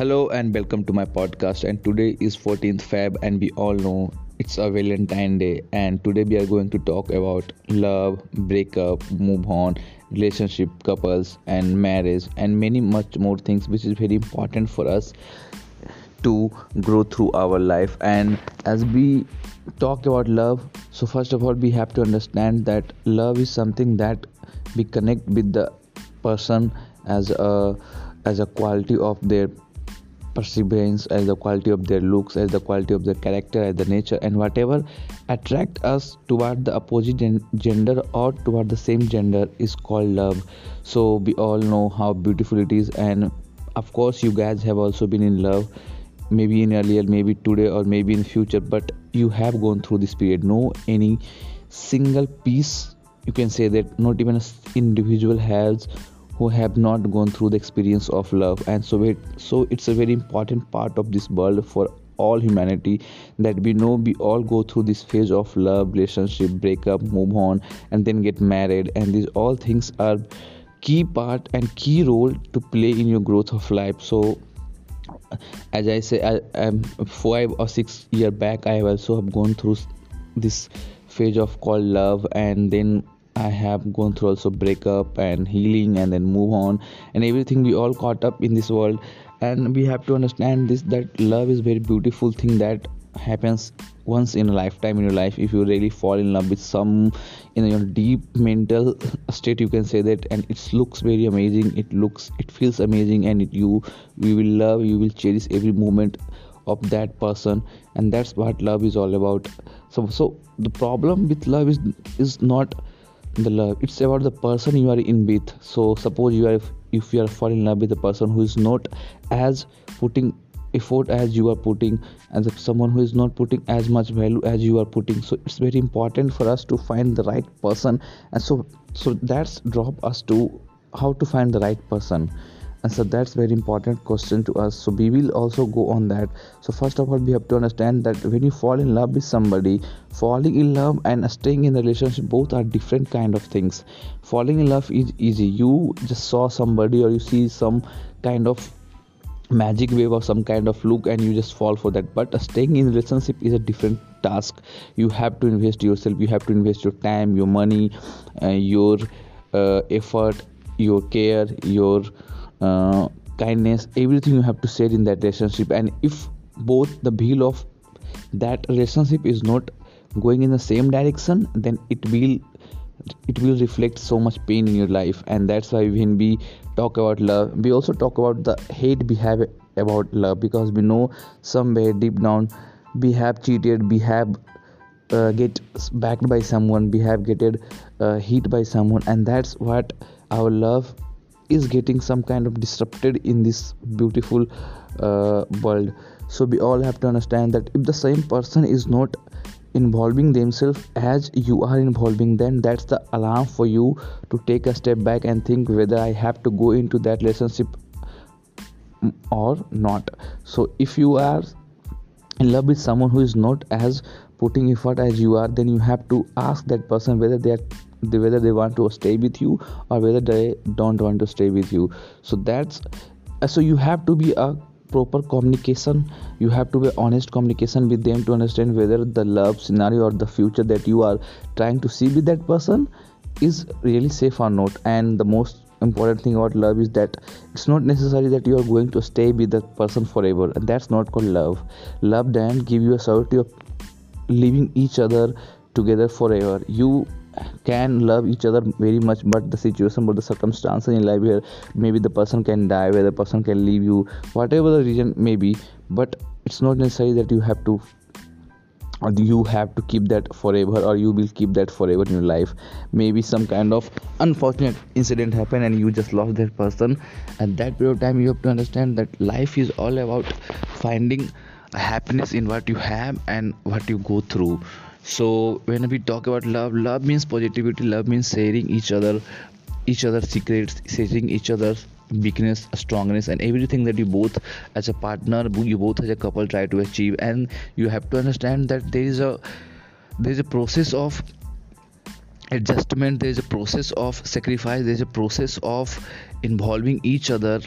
Hello and welcome to my podcast. And today is 14th Feb, and we all know it's a Valentine Day. And today we are going to talk about love, breakup, move on, relationship, couples, and marriage, and many much more things, which is very important for us to grow through our life. And as we talk about love, so first of all, we have to understand that love is something that we connect with the person as a as a quality of their perseverance as the quality of their looks as the quality of their character as the nature and whatever attract us toward the opposite gender or toward the same gender is called love. So we all know how beautiful it is and of course you guys have also been in love maybe in earlier maybe today or maybe in future but you have gone through this period. No any single piece you can say that not even an individual has who have not gone through the experience of love. And so it so it's a very important part of this world for all humanity that we know we all go through this phase of love relationship breakup move on and then get married. And these all things are key part and key role to play in your growth of life. So as i say I, am five or six year back i also have gone through this phase of called love. And then I have gone through also breakup and healing and then move on and everything we all caught up in this world. And we have to understand this that love is very beautiful thing that happens once in a lifetime in your life. If you really fall in love with some in your deep mental state you can say that and it looks very amazing. It looks it feels amazing and it, you we will love you will cherish every moment of that person. And that's what love is all about. So so the problem with love is is not the love it's about the person you are in with. So suppose you are if you are falling in love with a person who is not as putting effort as you are putting and someone who is not putting as much value as you are putting. So it's very important for us to find the right person. And so so that's drop us to how to find the right person and so that's very important question to us. So we will also go on that. So first of all we have to understand that when you fall in love with somebody falling in love and staying in relationship both are different kind of things. Falling in love is easy. You just saw somebody or you see some kind of magic wave or some kind of look and you just fall for that. But staying in relationship is a different task. You have to invest yourself. You have to invest your time your money uh, your uh, effort your care your uh, kindness everything you have to say in that relationship. And if both the wheel of that relationship is not going in the same direction then it will it will reflect so much pain in your life. And that's why when we talk about love we also talk about the hate we have about love because we know somewhere deep down we have cheated we have uh, get backed by someone we have get uh, hit by someone. And that's what our love is getting some kind of disrupted in this beautiful uh, world. So we all have to understand that if the same person is not involving themselves as you are involving them that's the alarm for you to take a step back and think whether i have to go into that relationship or not. So if you are in love with someone who is not as putting effort as you are then you have to ask that person whether they are whether they want to stay with you or whether they don't want to stay with you. So that's uh, so you have to be a proper communication. You have to be honest communication with them to understand whether the love scenario or the future that you are trying to see with that person is really safe or not. And the most important thing about love is that it's not necessary that you are going to stay with that person forever. And that's not called love. Love then give you a certainty of living each other together forever. You can love each other very much but the situation but the circumstances in life where maybe the person can die where the person can leave you whatever the reason may be but it's not necessary that you have to or you have to keep that forever or you will keep that forever in your life. Maybe some kind of unfortunate incident happened and you just lost that person. At that period of time you have to understand that life is all about finding happiness in what you have and what you go through so when we talk about love love means positivity love means sharing each other each other's secrets sharing each other's weakness strongness and everything that you both as a partner you both as a couple try to achieve. And you have to understand that there is a there is a process of adjustment there is a process of sacrifice there is a process of involving each other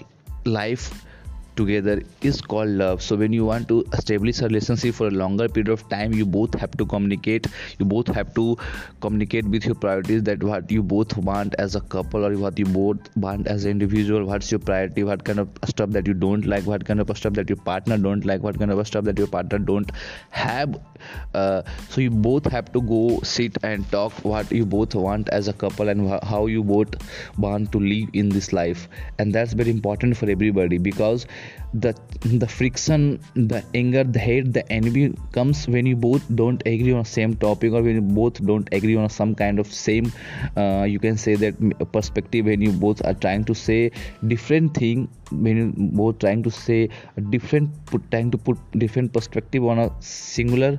life together is called love. So when you want to establish a relationship for a longer period of time you both have to communicate. You both have to communicate with your priorities that what you both want as a couple or what you both want as an individual. What's your priority? What kind of stuff that you don't like? What kind of stuff that your partner don't like? What kind of stuff that your partner don't have uh, so you both have to go sit and talk what you both want as a couple and wh- how you both want to live in this life. And that's very important for everybody because the the friction the anger the hate the envy comes when you both don't agree on same topic or when you both don't agree on some kind of same uh, you can say that perspective when you both are trying to say different thing when you both trying to say different put trying to put different perspective on a singular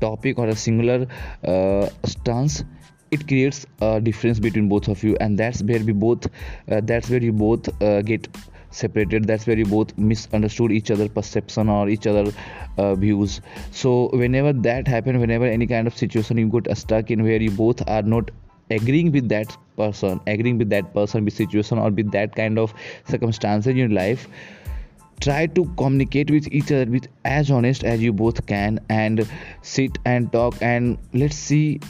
topic or a singular uh, stance it creates a difference between both of you. And that's where we both uh, that's where you both uh, get separated. That's where you both misunderstood each other perception or each other uh, views. So whenever that happens whenever any kind of situation you got stuck in where you both are not agreeing with that person agreeing with that person with situation or with that kind of circumstances in your life try to communicate with each other with as honest as you both can and sit and talk and let's see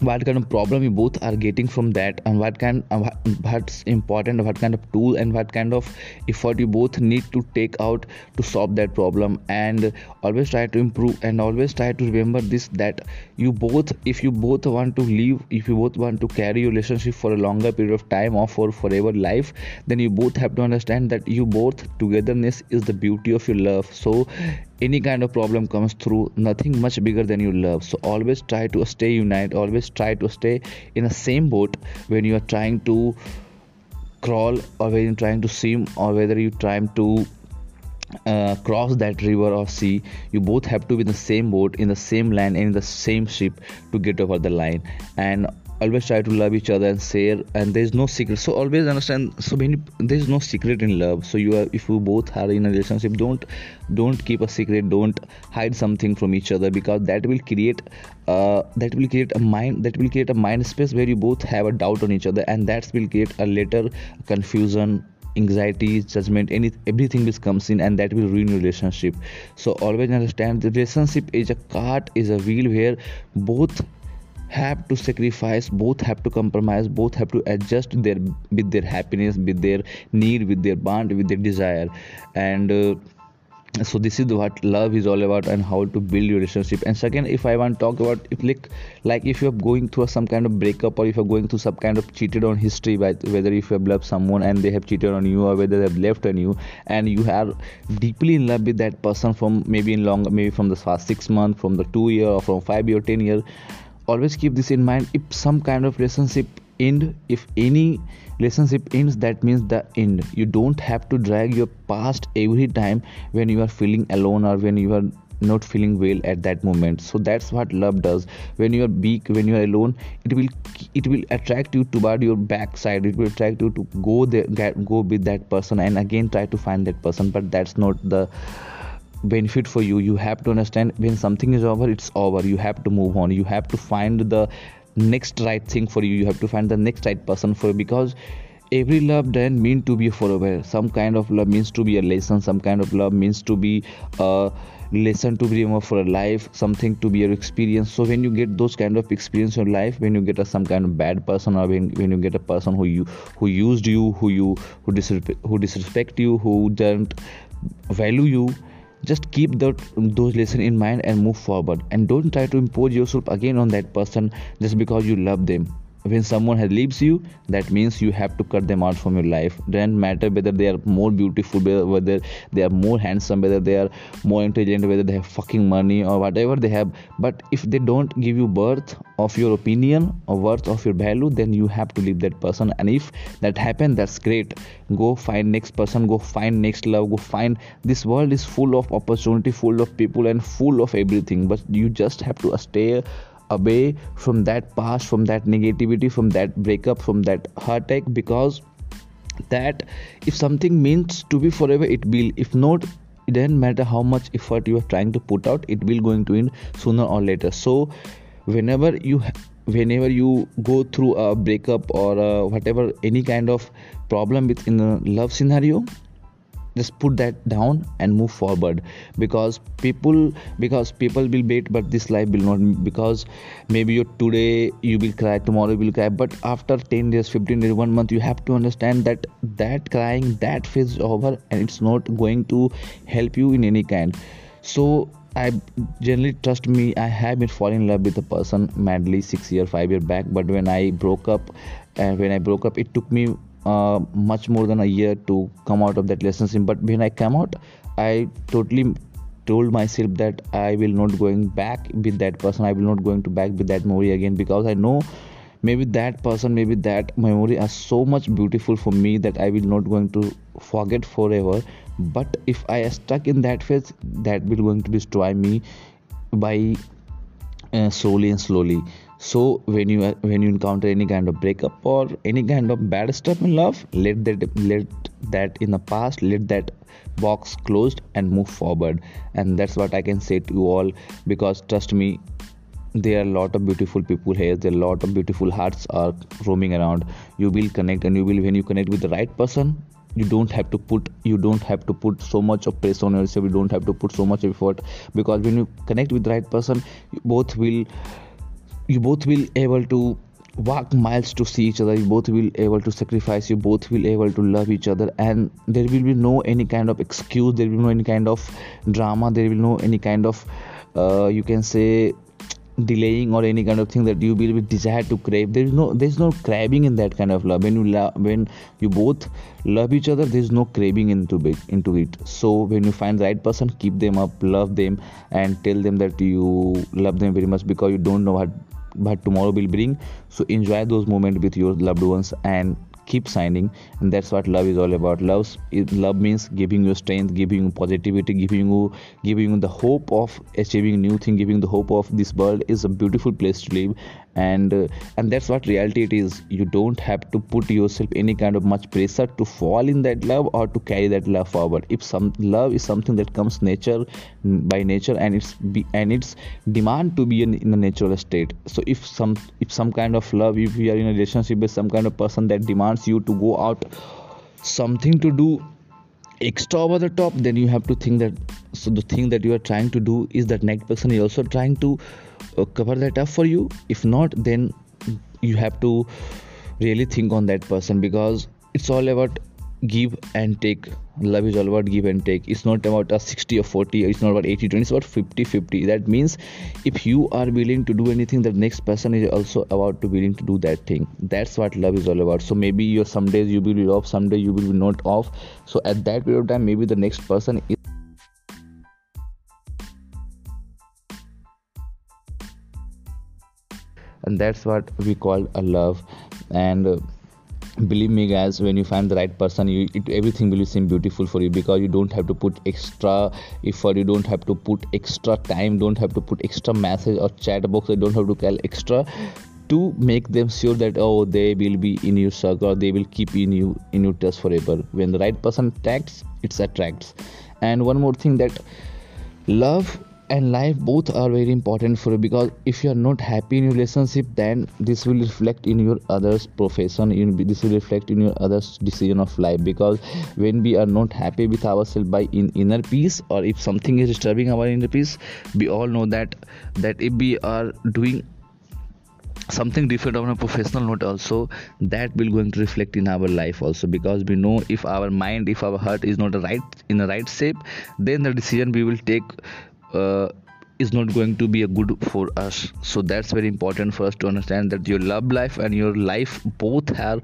what kind of problem you both are getting from that and what kind of what's important what kind of tool and what kind of effort you both need to take out to solve that problem and always try to improve and always try to remember this that you both if you both want to live if you both want to carry your relationship for a longer period of time or for forever life then you both have to understand that you both togetherness is the beauty of your love. So any kind of problem comes through nothing much bigger than your love. So always try to stay united always try to stay in the same boat when you are trying to crawl or when you're trying to swim or whether you're trying to uh, cross that river or sea. You both have to be in the same boat in the same land and in the same ship to get over the line. And always try to love each other and share and there's no secret. So always understand so many there's no secret in love. So you are if you both are in a relationship don't don't keep a secret. Don't hide something from each other because that will create uh, that will create a mind that will create a mind space where you both have a doubt on each other and that will create a later confusion anxiety judgment any everything which comes in and that will ruin your relationship. So always understand the relationship is a cart is a wheel where both have to sacrifice both have to compromise both have to adjust their with their happiness with their need with their bond with their desire. And uh, so this is what love is all about and how to build your relationship. And second if i want to talk about if like like if you're going through some kind of breakup or if you're going through some kind of cheated on history by whether if you have loved someone and they have cheated on you or whether they have left on you and you are deeply in love with that person from maybe in long maybe from the past six months from the two year or from five year ten year always keep this in mind if some kind of relationship end if any relationship ends that means the end. You don't have to drag your past every time when you are feeling alone or when you are not feeling well at that moment. So that's what love does. When you are weak when you are alone it will it will attract you toward your backside. It will attract you to go there go with that person and again try to find that person. But that's not the benefit for you. You have to understand when something is over it's over. You have to move on. You have to find the next right thing for you. You have to find the next right person for you because every love doesn't mean to be forever. Some kind of love means to be a lesson. Some kind of love means to be a lesson to be remembered for a life something to be your experience. So when you get those kind of experience in life when you get a, some kind of bad person or when, when you get a person who you who used you who you who disrespect, who disrespect you who don't value you just keep that those lessons in mind and move forward. And don't try to impose yourself again on that person just because you love them when someone has leaves you that means you have to cut them out from your life. Doesn't matter whether they are more beautiful whether they are more handsome whether they are more intelligent whether they have fucking money or whatever they have. But if they don't give you birth of your opinion or worth of your value then you have to leave that person. And if that happens that's great. Go find next person go find next love go find this world is full of opportunity full of people and full of everything. But you just have to stay away from that past from that negativity from that breakup from that heartache because that if something means to be forever it will. If not it doesn't matter how much effort you are trying to put out it will going to end sooner or later. So whenever you whenever you go through a breakup or a whatever any kind of problem within a love scenario just put that down and move forward because people because people will wait but this life will not because maybe you today you will cry tomorrow you will cry but after 10 days 15 days one month you have to understand that that crying that phase is over and it's not going to help you in any kind so I generally trust me. I have been falling in love with a person madly six year, five year back. But when I broke up, and when I broke up, it took me uh, much more than a year to come out of that relationship but when i came out i totally told myself that i will not going back with that person. I will not going to back with that memory again because i know maybe that person maybe that memory are so much beautiful for me that i will not going to forget forever. But if i stuck in that phase that will going to destroy me by uh, slowly and slowly so when you when you encounter any kind of breakup or any kind of bad stuff in love let that let that in the past let that box closed and move forward. And that's what i can say to you all because trust me there are a lot of beautiful people here. There are a lot of beautiful hearts are roaming around. You will connect and you will when you connect with the right person you don't have to put you don't have to put so much of pressure on yourself. You don't have to put so much effort because when you connect with the right person both will you both will able to walk miles to see each other. You both will able to sacrifice. You both will able to love each other. And there will be no any kind of excuse. There will be no any kind of drama. There will no any kind of uh, you can say delaying or any kind of thing that you will be desire to crave. There is no there is no craving in that kind of love. When you love when you both love each other there is no craving into it into it. So when you find the right person keep them up love them and tell them that you love them very much because you don't know what but tomorrow will bring. So enjoy those moments with your loved ones and keep signing and that's what love is all about. Love love means giving you strength giving you positivity giving you giving you the hope of achieving new thing giving the hope of this world is a beautiful place to live. And uh, and that's what reality it is. You don't have to put yourself any kind of much pressure to fall in that love or to carry that love forward. If some love is something that comes nature by nature and it's be, and it's demand to be in, in a natural state. So if some if some kind of love if you are in a relationship with some kind of person that demands you to go out something to do extra over the top then you have to think that so the thing that you are trying to do is that next person is also trying to uh, cover that up for you. If not then you have to really think on that person because it's all about give and take. Love is all about give and take. It's not about a 60 or 40 it's not about 80 20 it's about 50 50 that means if you are willing to do anything the next person is also about to willing to do that thing. That's what love is all about. So maybe you some days you will be off some someday you will be not off. So at that period of time maybe the next person is and that's what we call a love. And uh, believe me guys when you find the right person you it, everything will seem beautiful for you because you don't have to put extra effort you don't have to put extra time don't have to put extra message or chat box you don't have to call extra to make them sure that oh they will be in your circle they will keep in you in your touch forever. When the right person attracts it attracts. And one more thing that love and life both are very important for you because if you are not happy in your relationship then this will reflect in your others profession in this will reflect in your others decision of life because when we are not happy with ourselves by in inner peace or if something is disturbing our inner peace we all know that that if we are doing something different on a professional note also that will going to reflect in our life also because we know if our mind if our heart is not right in the right shape then the decision we will take uh, is not going to be a good for us. So that's very important for us to understand that your love life and your life both are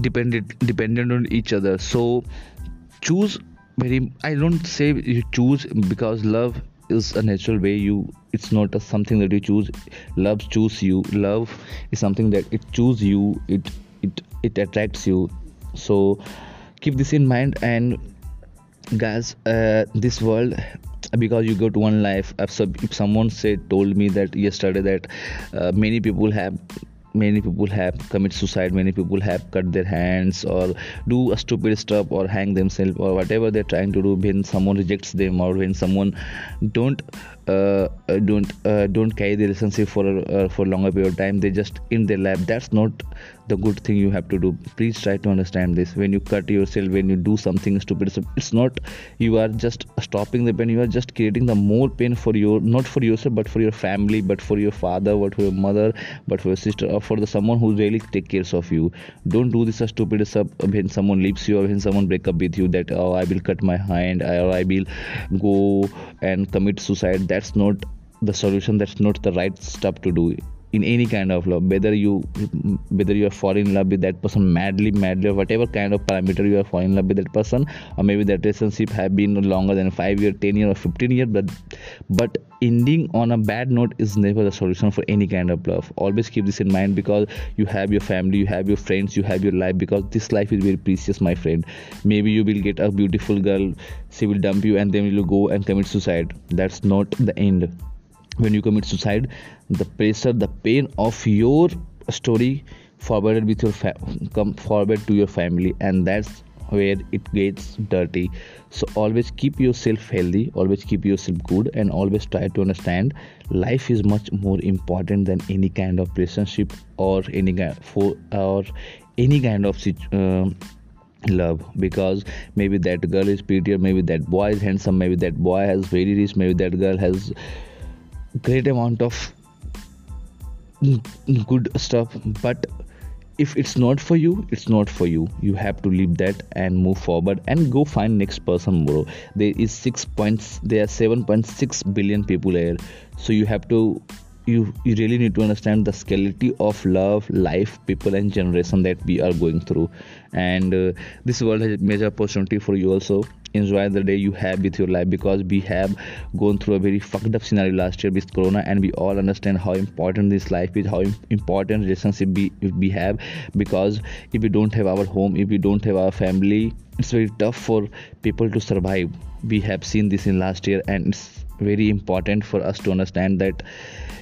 dependent dependent on each other. So choose very i don't say you choose because love is a natural way. You it's not a, something that you choose. Love choose you. Love is something that it choose you. It it it attracts you. So keep this in mind. And guys uh, this world because you got one life if someone said told me that yesterday that uh, many people have many people have commit suicide many people have cut their hands or do a stupid stuff or hang themselves or whatever they're trying to do when someone rejects them or when someone don't uh, uh, don't uh, don't carry the relationship for uh, for longer period of time they just in their life. That's not the good thing you have to do. Please try to understand this. When you cut yourself when you do something stupid it's not you are just stopping the pain. You are just creating the more pain for your not for yourself but for your family but for your father but for your mother but for your sister or for the someone who really take care of you. Don't do this stupid stuff when someone leaves you or when someone break up with you that oh i will cut my hand or i will go and commit suicide. That's not the solution. That's not the right stuff to do in any kind of love whether you whether you are falling in love with that person madly madly or whatever kind of parameter you are falling in love with that person or maybe that relationship have been longer than 5 year 10 year or 15 year but but ending on a bad note is never the solution for any kind of love. Always keep this in mind because you have your family you have your friends you have your life because this life is very precious my friend. Maybe you will get a beautiful girl she will dump you and then you will go and commit suicide. That's not the end when you commit suicide the pressure the pain of your story forwarded with your fa- come forward to your family and that's where it gets dirty. So always keep yourself healthy always keep yourself good and always try to understand life is much more important than any kind of relationship or any kind for or any kind of uh, love. Because maybe that girl is prettier maybe that boy is handsome maybe that boy has very rich maybe that girl has great amount of good stuff but if it's not for you it's not for you. You have to leave that and move forward and go find next person bro there is six points there are 7.6 billion people here. So you have to you you really need to understand the scarcity of love life people and generation that we are going through. And uh, this world has major opportunity for you also enjoy the day you have with your life because we have gone through a very fucked up scenario last year with corona and we all understand how important this life is how important relationship we, we have because if we don't have our home if we don't have our family it's very tough for people to survive. We have seen this in last year and it's very important for us to understand that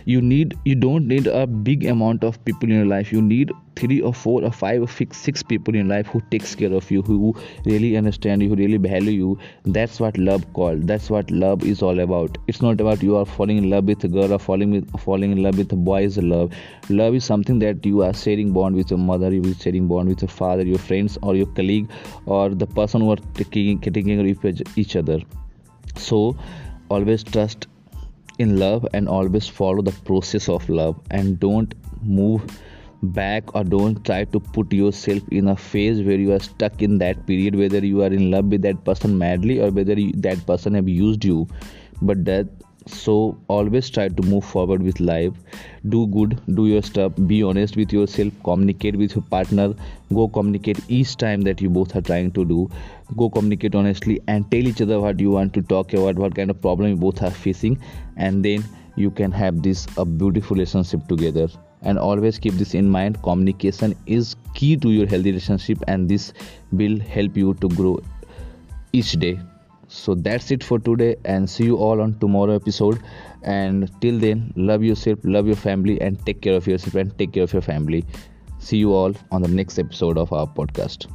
you need you don't need a big amount of people in your life. You need three or four or five or six, people in life who takes care of you who really understand you who really value you. That's what love called. That's what love is all about. It's not about you are falling in love with a girl or falling with falling in love with a boy is love. Love is something that you are sharing bond with your mother you are sharing bond with your father your friends or your colleague or the person who are taking, taking each other. So always trust in love and always follow the process of love and don't move back or don't try to put yourself in a phase where you are stuck in that period whether you are in love with that person madly or whether you, that person have used you. But that so always try to move forward with life. Do good do your stuff. Be honest with yourself. Communicate with your partner. Go communicate each time that you both are trying to do. Go communicate honestly and tell each other what you want to talk about what kind of problem you both are facing. And then you can have this a beautiful relationship together. And always keep this in mind. Communication is key to your healthy relationship. And this will help you to grow each day so that's it for today and see you all on tomorrow episode. And till then love yourself love your family and take care of yourself and take care of your family. See you all on the next episode of our podcast